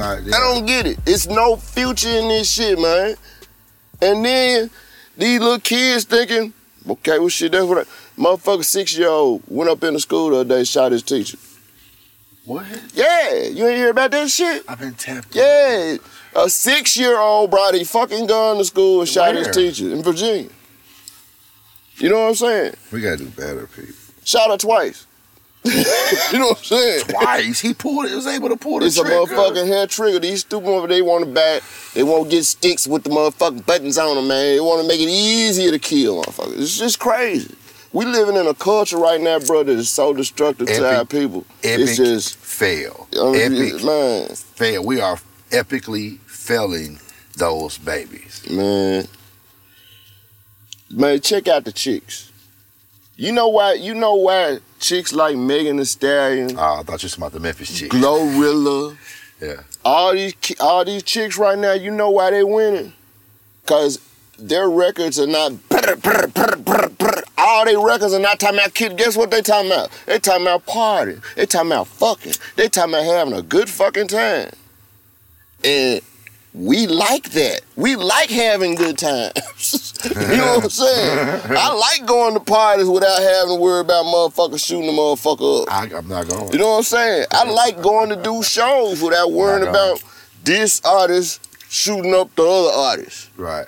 Not. Yeah. I don't get it. It's no future in this shit, man. And then these little kids thinking, okay, well shit, that's what I, motherfucker six year old went up in the school the other day, shot his teacher. What? Yeah, you ain't hear about that shit? I've been tapped. Yeah. A six year old brought a fucking gun to school and shot his teacher in Virginia. You know what I'm saying? We gotta do better, people. Shot her twice. you know what I'm saying? Twice he pulled. It was able to pull the It's a motherfucking hair trigger. These stupid motherfuckers, they want to back. They want to get sticks with the motherfucking buttons on them, man. They want to make it easier to kill motherfuckers. It's just crazy. We living in a culture right now, bro, that is so destructive to our people. Epic It's just, fail. I mean, epic man, fail. We are epically failing those babies. man, man. Check out the chicks. You know why? You know why chicks like Megan Thee Stallion, Oh, I thought you were talking about the Memphis chick. Glorilla, Yeah. all these all these chicks right now, you know why they winning? Cause their records are not all their records are not talking about kid. Guess what they talking about? They talking about partying. They talking about fucking. They talking about having a good fucking time. And we like that. We like having good times. you know what I'm saying? I like going to parties without having to worry about motherfuckers shooting the motherfucker up. I, I'm not going. You know what I'm saying? I like going to do shows without worrying about this artist shooting up the other artist. Right.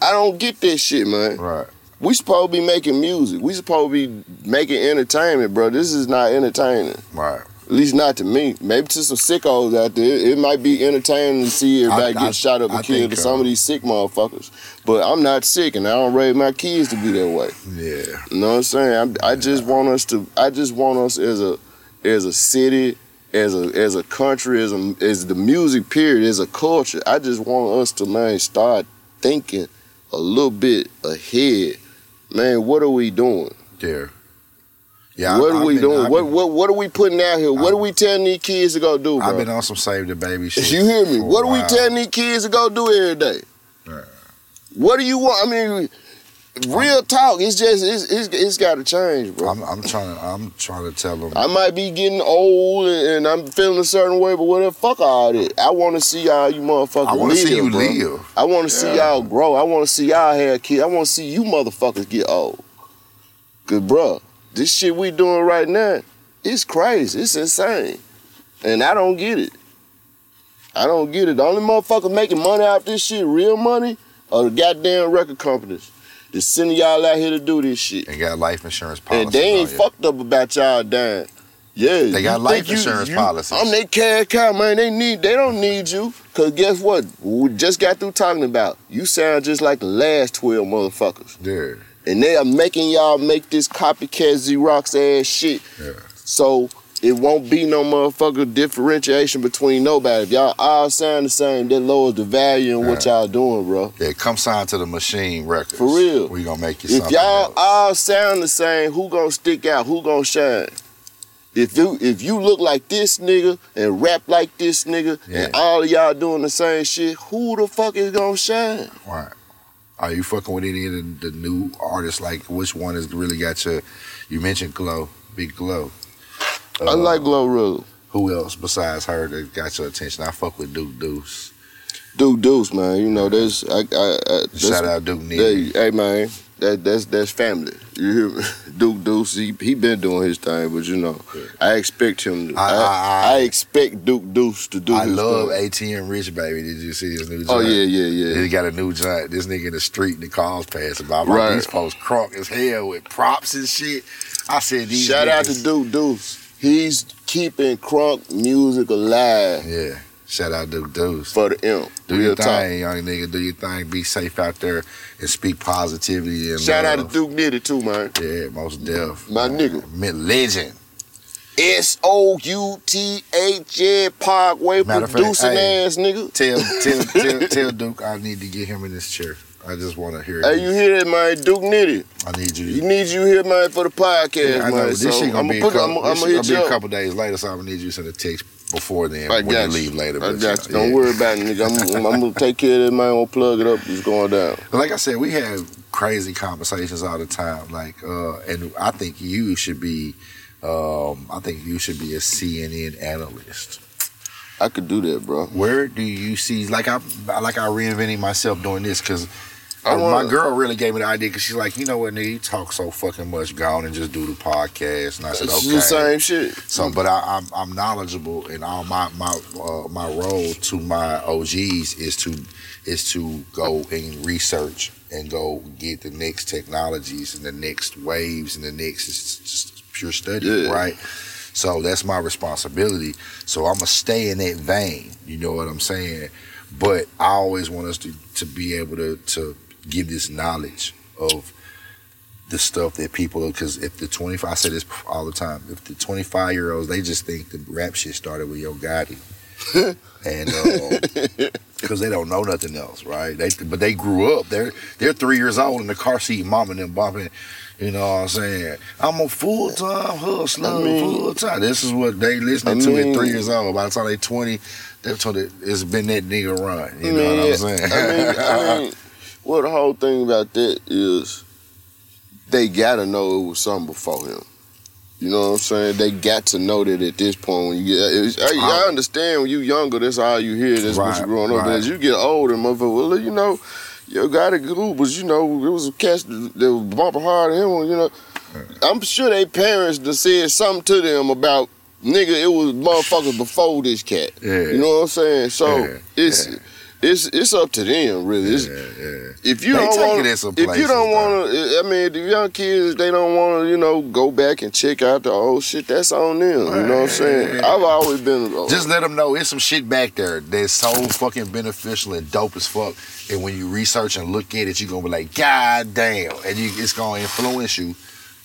I don't get this shit, man. Right. We supposed to be making music. We supposed to be making entertainment, bro. This is not entertaining. Right. At least not to me. Maybe to some sickos out there, it might be entertaining to see everybody I- I- get shot up and I killed to some uh, of these sick motherfuckers. But I'm not sick, and I don't raise my kids to be that way. Yeah. You know what I'm saying? I'm, I just want us to. I just want us as a as a city, as a as a country, as a as the music period, as a culture. I just want us to man start thinking a little bit ahead. Man, what are we doing? There. Yeah. what I- are I've we been- doing? I've what been- what what are we putting out here? What are we telling these kids to go do, bro? I've been on some save the baby shit. you hear me? What are we telling these kids to go do every day? Right. What do you want? I mean, real talk. It's just it's it's, it's got to change, bro. I'm, I'm trying to. I'm trying to tell them. I might be getting old and, I'm feeling a certain way, but whatever, fuck all that. I want to see y'all, you motherfuckers I want to see you bro. live. I want to see y'all grow. I want to see y'all have kids. I want to see you motherfuckers get old. Good, bruh, this shit we doing right now, it's crazy. It's insane. And I don't get it. I don't get it. The only motherfuckers making money out this shit, real money, are the goddamn record companies. That's sending y'all out here to do this shit. They got life insurance policy. And they ain't fucked up about y'all dying. Yeah, They got life think you- insurance you- policies. I'm their cash cow, man. They need. They don't need you. Cause guess what? We just got through talking about. You sound just like the last twelve motherfuckers, There. And they are making y'all make this copycat Xerox ass shit. Yeah. So it won't be no motherfucker differentiation between nobody. If y'all all sound the same, that lowers the value in what y'all doing, bro. Yeah. Come sign to the machine records. For real. We gonna make you If y'all else. all sound the same, who gonna stick out? Who gonna shine? If you if you look like this nigga and rap like this nigga Yeah. and all of y'all doing the same shit, who the fuck is gonna shine? Right. Are you fucking with any of the, the new artists? Like, which one has really got your? You mentioned Glow, Big Glow. I uh, like like Glorilla. Who else besides her that got your attention? I fuck with Duke Deuce. Duke Deuce, man. You know, there's I, I, I Shout out Duke Hey, hey man, that that's that's family. You hear me? Duke Deuce, he, he been doing his thing, but you know, I expect him. To, I- I, I- I, expect Duke Deuce to do I his love thing. ATM Rich Baby. Did you see his new? Oh yeah, yeah, yeah. He got a new giant. This nigga in the street and the cars passing by. My Right. These folks crunk as hell with props and shit. I said these. Shout out to Duke Deuce. He's keeping crunk music alive Yeah. Shout out to Duke Deuce. for the imp. Do Real your talk. thing, young nigga. Do your thing. Be safe out there and speak positivity. And Shout out to. Duke Nitty too, man. Yeah, most deaf. My nigga. Mid legend. S O U T H A Parkway Matter of fact, producing hey. ass nigga. Tell tell tell tell Duke I need to get him in this chair. I just want to hear. Hey, you hear that, man? Duke Nitty. I need you. He needs you here, man, for the podcast, Yeah, I know. man. This so shit gonna I'm be, gonna a put, couple, I'm, I'm this gonna gonna be a couple days later, so I'm gonna need you to send a text before then I when you leave later. I got you. know, Don't yeah. worry about it, nigga. I'm, I'm, gonna take care of that, man. I'm gonna plug it up. It's going down. Like I said, we have crazy conversations all the time. Like, uh, and I think you should be, um, I think you should be a CNN analyst. I could do that, bro. Where do you see like I like I reinventing myself doing this because I my wanna- girl really gave me the idea because she's like, you know what, nigga, you talk so fucking much, go on and just do the podcast. And I said, okay. the same shit. So, but I, I'm I'm knowledgeable, and all my my uh, my role to my OGs is to is to go and research and go get the next technologies and the next waves and the next it's just pure study, Yeah. right? So that's my responsibility. So I'm gonna stay in that vein. You know what I'm saying? But I always want us to to be able to to give this knowledge of the stuff that people because if the 25 I say this all the time if the 25 year olds they just think the rap shit started with Yo Gotti. And uh, because they don't know nothing else right? They but they grew up. They're they're three years old in the car seat mom and them bumping you know what I'm saying? I'm a full time hustler I mean- full time this is what they listening I to mean- at three years old. By the time they 20 they've told it it's been that nigga run you I know what I'm saying I mean, I mean, well, the whole thing about that is they gotta know it was something before him. You know what I'm saying? They got to know that at this point when you get. I, I understand when you younger, that's all you hear. That's what you're growing up. But as you get older, motherfucker, well, you know, yo, got a group was, you know, it was a cast that was bumping hard at him. You know, I'm sure they parents that said something to them about nigga. It was motherfuckers before this cat. yeah You know what I'm saying? So Yeah, it's yeah. It's it's up to them, really. Yeah, yeah. if you They don't want, it in some if you don't want to, I mean, the young kids they don't want to, you know, go back and check out the old shit. That's on them. You know what I'm saying? I've always been. uh, Just let them know it's some shit back there that's so fucking beneficial and dope as fuck. And when you research and look at it, you're gonna be like, God damn. And you, it's gonna influence you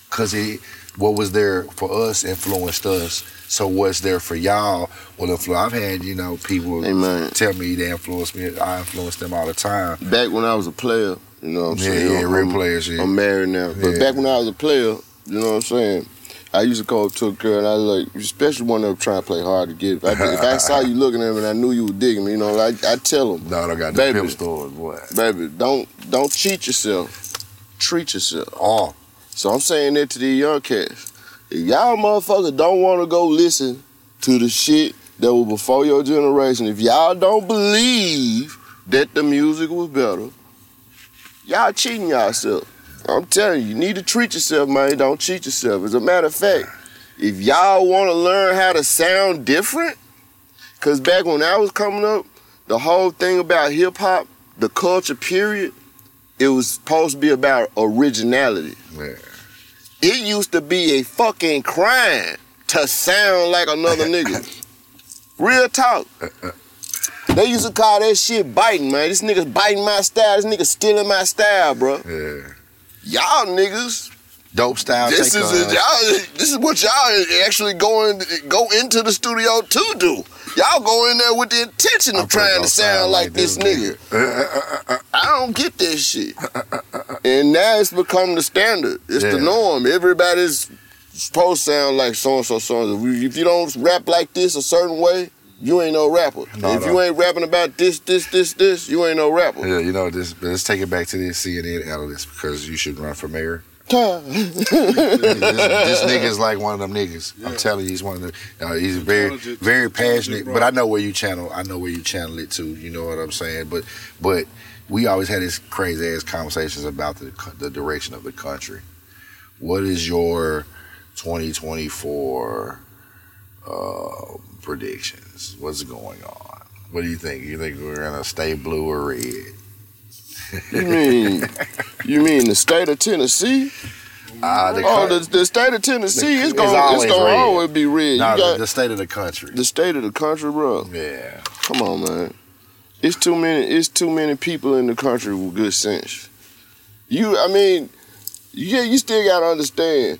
because it what was there for us influenced us. So what's there for y'all will influence. I've had, you know, people Amen. tell me they influence me. I influence them all the time. back when I was a player, you know what I'm Yeah, saying? yeah, real players. Yeah. I'm married now, but Yeah. back when I was a player, you know what I'm saying? I used to go to a girl and I was like, especially one that was trying to play hard to get. If I, if I saw you looking at me and I knew you were digging me, you know, I I tell them, no, I got the Baby. pimp stores, boy. baby, don't don't cheat yourself, treat yourself. Oh, So I'm saying that to these young cats. If y'all motherfuckers don't want to go listen to the shit that was before your generation, if y'all don't believe that the music was better, y'all cheating yourself. I'm telling you, you need to treat yourself, man. Don't cheat yourself. As a matter of fact, if y'all want to learn how to sound different, because back when I was coming up, the whole thing about hip hop, the culture period, it was supposed to be about originality. yeah. It used to be a fucking crime to sound like another nigga. Real talk. They used to call that shit biting, man. This nigga's biting my style. This nigga's stealing my style, bro. Yeah. Y'all niggas, Dope style. this is uh, y'all. This is what y'all actually going go into the studio to do. Y'all go in there with the intention of trying gonna sound like, this nigga. I don't get this shit. and now it's become the standard. It's the norm. Everybody's supposed to sound like so and so, so. If you don't rap like this a certain way, you ain't no rapper. No, if no. you ain't rapping about this, this, this, this, you ain't no rapper. Yeah, you know, this, let's take it back to this CNN analyst because you should run for mayor. This nigga is like one of them niggas. I'm telling you, he's one of the. Uh, he's very, very passionate. But I know where you channel. I know where you channel it to. You know what I'm saying? But, but we always had these crazy ass conversations about the the direction of the country. What is your 2024 uh, predictions? What's going on? What do you think? You think we're gonna stay blue or red? You mean you mean the state of Tennessee? Uh, the Oh, the, the state of Tennessee is it's gonna red. always be red. the, got the state of the country. the state of the country, bro. yeah. Come on, man. It's too many. It's too many people in the country with good sense. You, I mean, yeah, you still gotta understand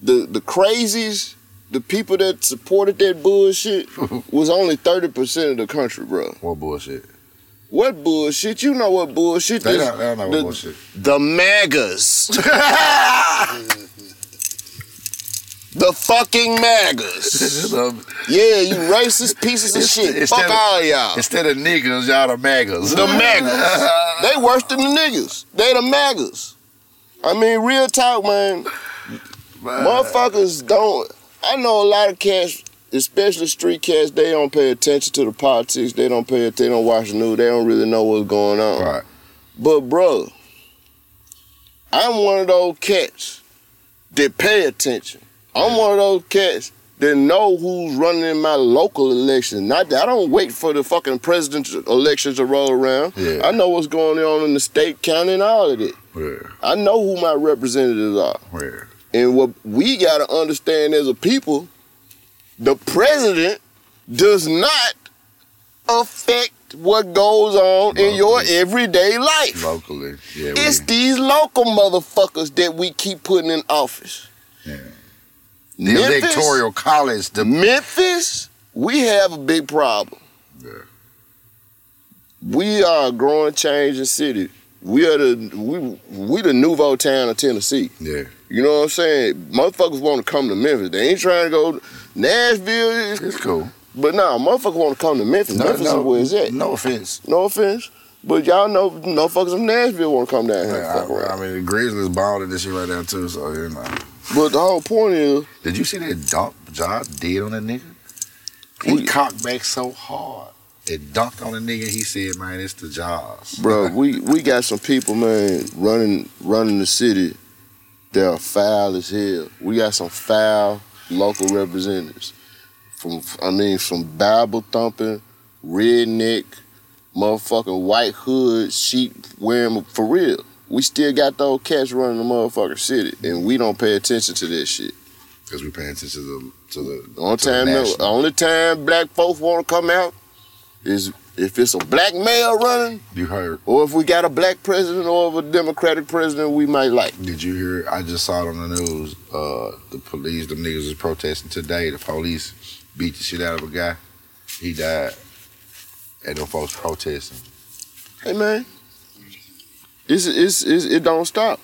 the the crazies, the people that supported that bullshit was only thirty percent of the country, bro. What bullshit? What bullshit? You know what bullshit? They this- don't, they don't know the, what bullshit. the MAGAs. the fucking MAGAs. Yeah, you racist pieces of shit. it's Fuck still- all of y'all. Instead of niggas, y'all the magas. The MAGAs. they worse than the niggas. They the MAGAs. I mean, real talk, man. Motherfuckers don't. I know a lot of cats especially street cats, they don't pay attention to the politics. They don't pay. They don't watch the news. They don't really know what's going on. Right. But bro, I'm one of those cats that pay attention. I'm one of those cats that know who's running in my local election. Not that I don't wait for the fucking presidential elections to roll around. Yeah. I know what's going on in the state, county, and all of it. Where? I know who my representatives are. Where? And what we got to understand as a people, the president does not affect what goes on in your everyday life. Locally. Yeah. It's we, these local motherfuckers that we keep putting in office. Yeah. the Memphis? electoral college. The Memphis, we have a big problem. Yeah. We are a growing, changing city. We are the we we the nouveau town of Tennessee. yeah. You know what I'm saying? Motherfuckers want to come to Memphis. They ain't trying to go Nashville, It's cool. but nah, motherfuckers want to come to Memphis. Memphis is where it's at. No offense. No offense, but y'all know motherfuckers from Nashville want to come down here. Yeah, I. I mean, the Grizzlies balling this shit right now too. So you know. But the whole point is, Did you see that dunk Josh did on that nigga? He We- cocked back so hard. It dunked on the nigga. He said, "Man, it's the Jaws." bro, we we got some people, man, running running the city. That are foul as hell. We got some foul local representatives. From I mean, from Bible thumping, redneck, motherfucking white hood, sheep wearing for real. We still got those cats running the motherfucking city, and we don't pay attention to that shit. Because we paying attention to the to the only to the time, no, the only time black folks want to come out is if it's a black male running, You heard? or if we got a black president or if a Democratic president we might like. Did you hear? I just saw it on the news. Uh, the police, the niggas was protesting today. The police beat the shit out of a guy. He died. And them folks protesting. Hey man, it's, it's, it's it don't stop.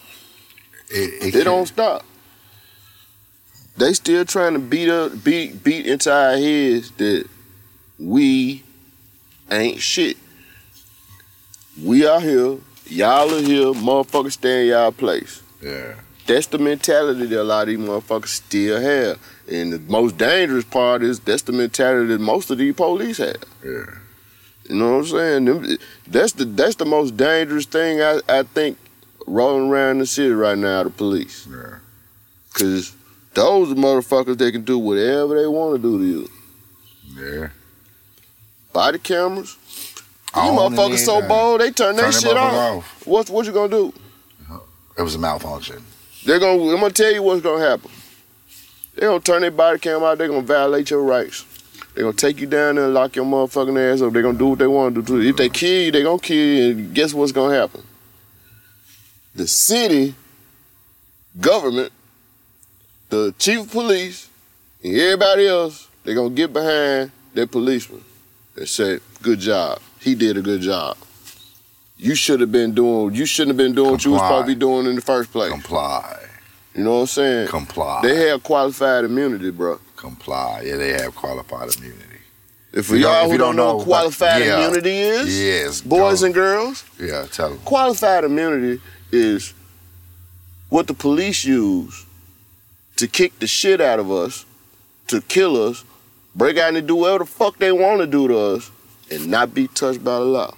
It, It don't stop. They still trying to beat up, beat, beat into our heads that we ain't shit. We are here, y'all are here, motherfuckers stay in y'all place. Yeah. That's the mentality that a lot of these motherfuckers still have. And the most dangerous part is that's the mentality that most of these police have. Yeah. You know what I'm saying? That's the that's the most dangerous thing I, I think rolling around the city right now, the police. Yeah. Cause those motherfuckers they can do whatever they want to do to you. Yeah. Body cameras. You motherfuckers so bold, they turn, Turn that shit off. off. What what you gonna do? It was a malfunction. They're gonna I'm gonna tell you what's gonna happen. They're gonna turn their body cam out, they're gonna violate your rights. They're gonna take you down there and lock your motherfucking ass up. They're gonna do what they want to do. to you. If they kill you, they're gonna kill you, and guess what's gonna happen? The city government, the chief of police, and everybody else, they're gonna get behind their policeman and say, Good job. He did a good job. You should have been doing you shouldn't have been doing what you was probably doing in the first place. Comply. You know what I'm saying? Comply. They have qualified immunity, bro. Comply. Yeah, they have qualified immunity. If don't- y'all if who don't don't know know what qualified yeah. immunity is, Yes. boys go. and girls, Yeah, tell them. qualified immunity is what the police use to kick the shit out of us, to kill us, break out and do whatever the fuck they want to do to us, and not be touched by the law.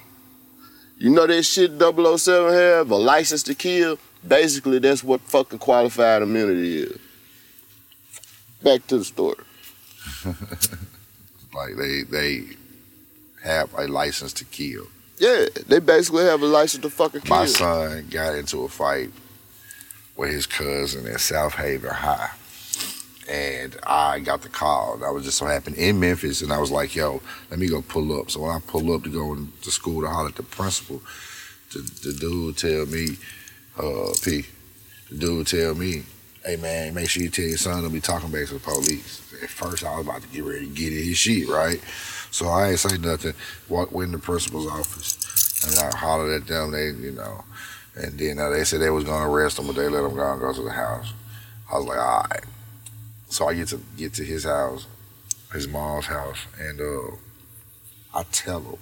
You know that shit 007 have, a license to kill? Basically, that's what fucking qualified immunity is. Back to the story. Like they they have a license to kill. Yeah, they basically have a license to fucking kill. My son got into a fight with his cousin at Southaven High. And I got the call. I was just so happened in Memphis, and I was like, "Yo, let me go pull up." So when I pull up to go to school to holler at the principal, the, the dude tell me, uh, "P," the dude tell me, "Hey man, make sure you tell your son don't be talking back to the police." At first, I was about to get ready to get in his shit, right? So I ain't say nothing. Walked in the principal's office, and I hollered at them. They, you know, and then uh, they said they was gonna arrest him, but they let him go and go to the house. I was like, all right. So I get to get to his house, his mom's house, and uh, I tell him,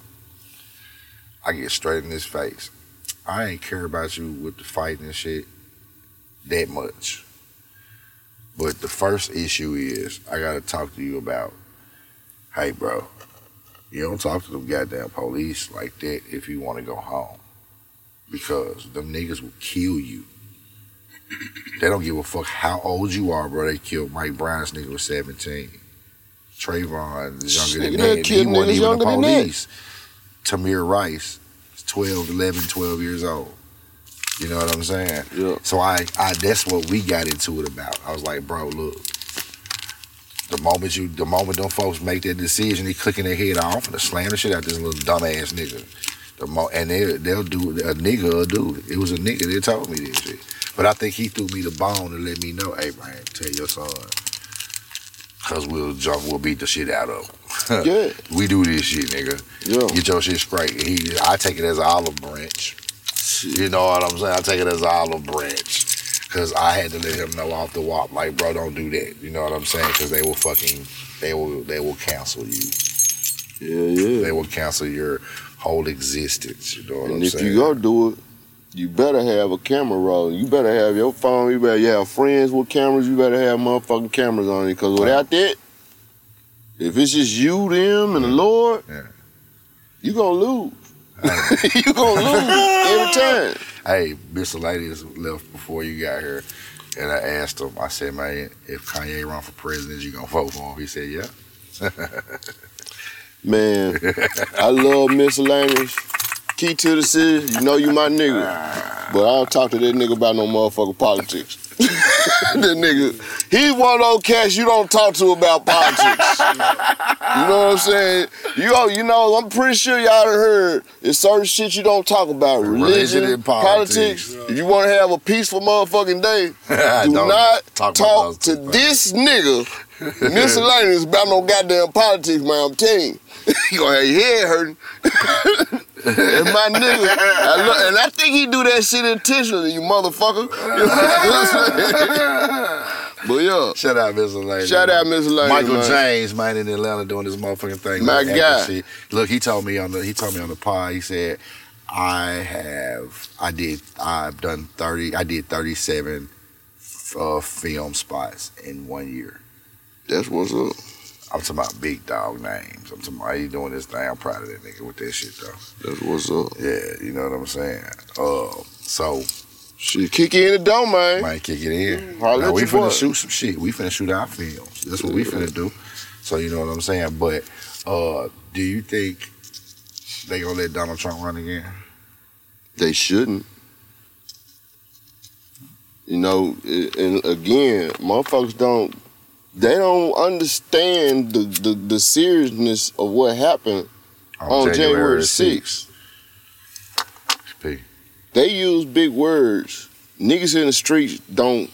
I get straight in his face. I ain't care about you with the fighting and shit that much. But the first issue is I gotta talk to you about hey, bro, you don't talk to them goddamn police like that if you want to go home. Because them niggas will kill you. They don't give a fuck how old you are, bro. They killed Mike Brown's nigga was 17. Trayvon is younger than that. He wasn't even the police. Tamir Rice is 12, 11, 12 years old. You know what I'm saying? Yeah. So I, I that's what we got into it about. I was like, bro, look. The moment you, the moment them folks make that decision, they clicking their head off and slam the shit out this little dumbass nigga. The mo- and they they'll do a nigga will do it. It was a nigga that told me this shit. But I think he threw me the bone and let me know, hey man, tell your son. Cause we'll jump, we'll beat the shit out of him. Yeah. we do this shit, nigga. Yeah. Get your shit straight. He, I take it as an olive branch. You know what I'm saying? I take it as an olive branch. Cause I had to let him know off the wop, like, bro, don't do that. You know what I'm saying? Cause they will fucking, they will, they will cancel you. Yeah, yeah. They will cancel your whole existence. You know what And I'm if saying? you gonna do it, you better have a camera roll. You better have your phone. You better have friends with cameras. You better have motherfucking cameras on it. Cause without that, if it's just you, them, and the Lord, Yeah. you gonna lose. you gonna lose every time. Hey, Miscellaneous left before you got here, and I asked him. I said, "Man, if Kanye run for president, you gonna vote for him?" He said, "Yeah." Man, I love miscellaneous. Key to the city, you know you my nigga. But I don't talk to that nigga about no motherfucking politics. that nigga, he one of those cats you don't talk to about politics. You know what I'm saying? You know, you know, I'm pretty sure y'all done heard it's certain shit you don't talk about. Religion, Religion and politics. politics. If you want to have a peaceful motherfucking day, do not talk talk, to this nigga miscellaneous about no goddamn politics, man. I'm telling you. you gonna have your head hurting. That's my nigga. I look, and I think he do that shit intentionally, you motherfucker. You know what I'm saying? but yeah, Shout out Miscellaneous. shout out Miscellaneous, Michael man. James, man, in Atlanta doing this motherfucking thing. My guy. Look, he told me on the he told me on the pod. He said, "I have, I did, I've done thirty, I did thirty-seven uh, film spots in one year. That's what's up. I'm talking about big dog names. I'm talking about he doing this thing. I'm proud of that nigga with that shit though. That's what's up. Yeah, you know what I'm saying. Uh, so Shit, kick you in the door, man. might kick it in. Holla Now, we finna boy. shoot some shit. We finna shoot our films. That's what we finna do. So you know what I'm saying. But uh, do you think they gonna let Donald Trump run again? They shouldn't. You know, and again, motherfuckers don't. They don't understand the, the, the seriousness of what happened on January 6th. P. They use big words. Niggas in the streets don't.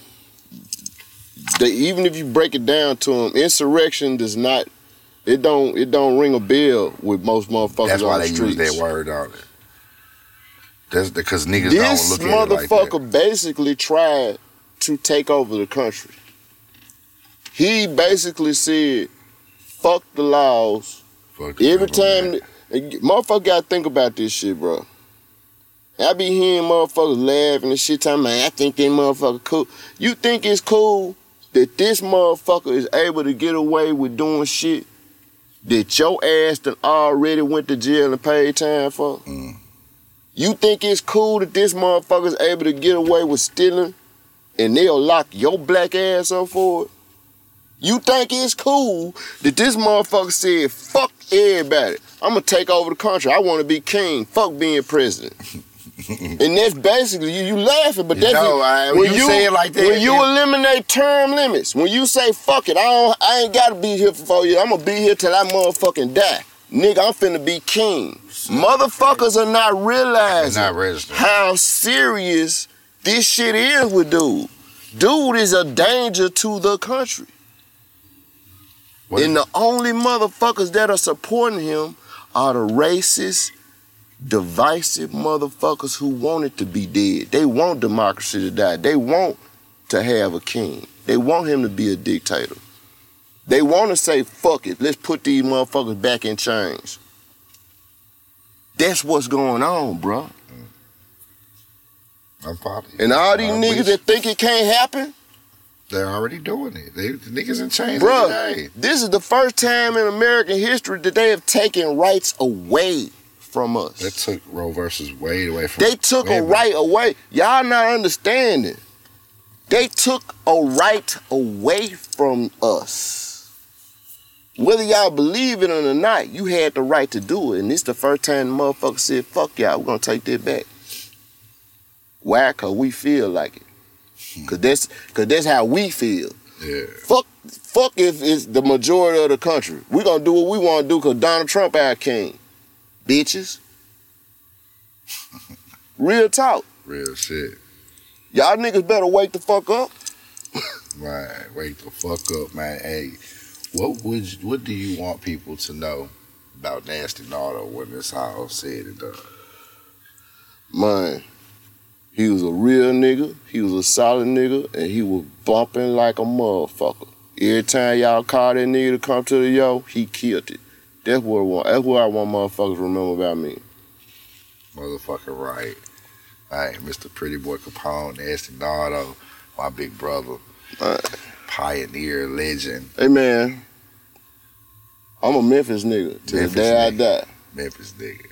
They even if you break it down to them, insurrection does not. It don't. It don't ring a bell with most motherfuckers That's on why the they streets. use that word on it. That's because niggas This don't look at it like that. motherfucker basically tried to take over the country. He basically said, "Fuck the laws." Fuck Every time, motherfucker got to think about this shit, bro. I be hearing motherfuckers laughing and shit. Talking, man, I think that motherfucker cool. You think it's cool that this motherfucker is able to get away with doing shit that your ass done already went to jail and paid time for? Mm. You think it's cool that this motherfucker is able to get away with stealing and they'll lock your black ass up for it? You think it's cool that this motherfucker said, fuck everybody. I'm gonna take over the country. I wanna be king. Fuck being president. and that's basically you, you laughing, but that's know, I- when you say it like that, When you it- eliminate term limits, when you say fuck it, I don't I ain't gotta be here for four years. I'm gonna be here till I motherfucking die. Nigga, I'm finna be king. Motherfuckers are not realizing not how serious this shit is with dude. Dude is a danger to the country. What and the only motherfuckers that are supporting him are the racist, divisive motherfuckers who want it to be dead. They want democracy to die. They want to have a king. They want him to be a dictator. They want to say, fuck it, let's put these motherfuckers back in chains. That's what's going on, bro. Mm. I'm probably. And all these I niggas wish- that think it can't happen, They're already doing it. They the niggas in chains Bruh, every day. this is the first time in American history that they have taken rights away from us. They took Roe versus Wade away from. They took Wait a right away. Y'all not understanding. They took a right away from us. Whether y'all believe it or not, you had the right to do it. And this the first time the motherfucker said, fuck y'all, we're gonna take that back. Why? Cause we feel like it. Cause that's cause that's how we feel. Yeah. Fuck fuck if it's the majority of the country. we gonna do what we wanna do cause Donald Trump our king. Bitches. Real talk. Real shit. Y'all niggas better wake the fuck up. Right. Wake the fuck up, man. Hey, what would you, what do you want people to know about Nasty Nardo when it's all said and done? Man, he was a real nigga. He was a solid nigga, and he was bumping like a motherfucker. Every time y'all called that nigga to come to the yo, he killed it. That's what I want. That's what I want motherfuckers to remember about me. Motherfucker, right. Hey, Mr. Pretty Boy Capone, Nasty Nardo, my big brother, Right. pioneer, legend, Hey man, I'm a Memphis nigga till Memphis the day I nigga. die. Memphis nigga.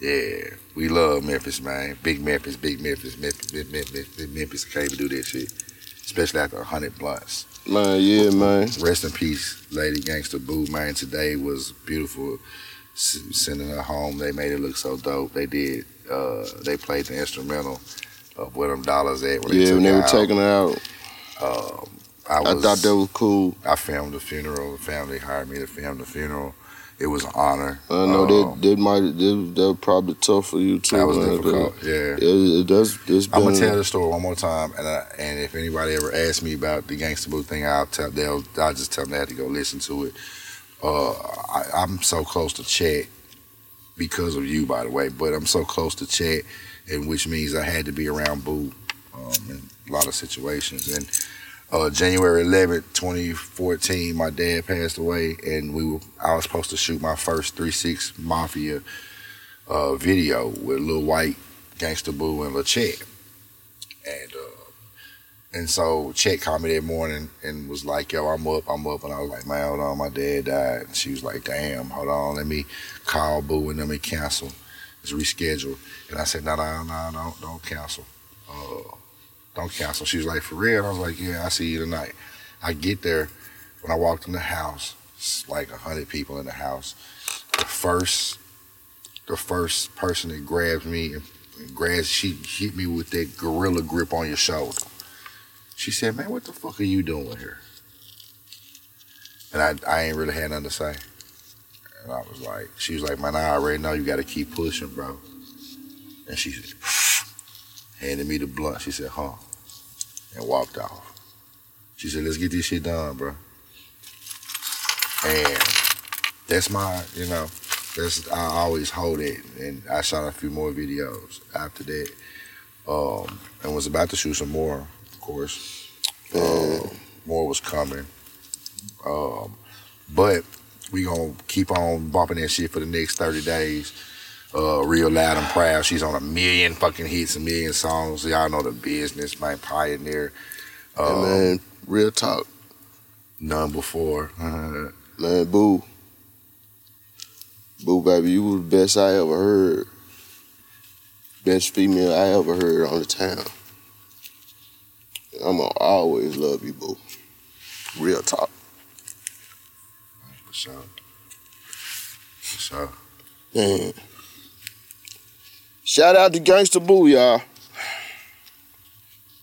Yeah, we love Memphis, man. Big Memphis, big Memphis, Memphis, big Memphis, big Memphis. Can't even do this shit, especially after a hundred blunts. Man, yeah, man. Rest in peace, Lady Gangsta Boo, man. Today was beautiful. Sending her home, they made it look so dope. They did. Uh, they played the instrumental of where them dollars at. When they Yeah, when they were out. taking her out, Um, I, I thought that was cool. I filmed the funeral. The family hired me to film the funeral. It was an honor. I know Um, that that might that, that was probably tough for you too. That was man. difficult. Yeah. It, it does. It's I'm gonna tell the story one more time, and I, and if anybody ever asks me about the Gangsta Boo thing, I'll tell they'll I'll just tell them they have to go listen to it. Uh, I, I'm so close to Chet because of you, by the way, but I'm so close to Chet, and which means I had to be around Boo um, in a lot of situations. And uh, January 11th, 2014, my dad passed away, and we were I was supposed to shoot my first three six Mafia uh, video with Lil Wyte, Gangsta Boo, and La Chat. And uh, and so Chet called me that morning and was like, "Yo, I'm up, I'm up," and I was like, "Man, hold on, my dad died." And she was like, "Damn, hold on, let me call Boo and let me cancel, let's reschedule." And I said, "No, no, no, don't, don't cancel, uh, don't cancel." She was like, "For real?" And I was like, "Yeah, I see you tonight." I get there when I walked in the house, it's like a hundred people in the house. The first, the first person that grabs me and grabs, she hit me with that gorilla grip on your shoulder. She said, "Man, what the fuck are you doing here?" And I, I ain't really had nothing to say. And I was like, she was like, "Man, I already know you got to keep pushing, bro." And she said, handed me the blunt. She said, "Huh," and walked off. She said, "Let's get this shit done, bro." And that's my, you know, that's I always hold it. And I shot a few more videos after that, um, and was about to shoot some more, of course. Uh, more was coming, um, but we gonna keep on bumping that shit for the next thirty days. Uh, real loud and proud. She's on a million fucking hits, a million songs. Y'all know the business, man. Pioneer. Um, man, real talk, None before. Man. Boo, boo, baby, you was the best I ever heard. Best female I ever heard on the town. I'm gonna always love you, boo. Real talk. for sure. For sure. Man. Shout out to Gangsta Boo, y'all.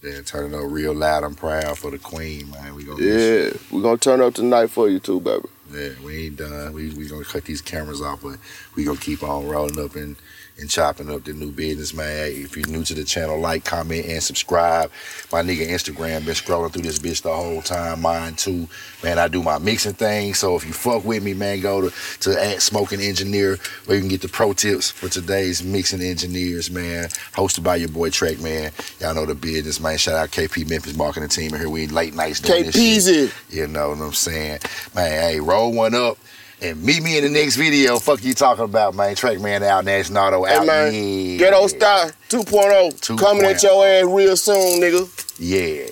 Yeah, turning up real loud and proud for the queen, man. We gonna Yeah, we gonna turn up tonight for you too, baby. Yeah, we ain't done. We we gonna cut these cameras off, but we gonna keep on rolling up and and chopping up the new business, man. If you're new to the channel, like, comment, and subscribe. My nigga Instagram been scrolling through this bitch the whole time. Mine too, man. I do my mixing thing, so if you fuck with me, man, go to to at Smoking Engineer where you can get the pro tips for today's mixing engineers, man. Hosted by your boy Track, man. Y'all know the business, man. Shout out KP Memphis marketing team in here. We late nights doing this shit. KPZ. You know what I'm saying? Man, hey, roll one up and meet me in the next video. Fuck you talking about, man. Trackman out, Nasty Nardo Hey man, yeah. Ghetto Star 2.0 coming at 2.0. your ass real soon, nigga. Yeah.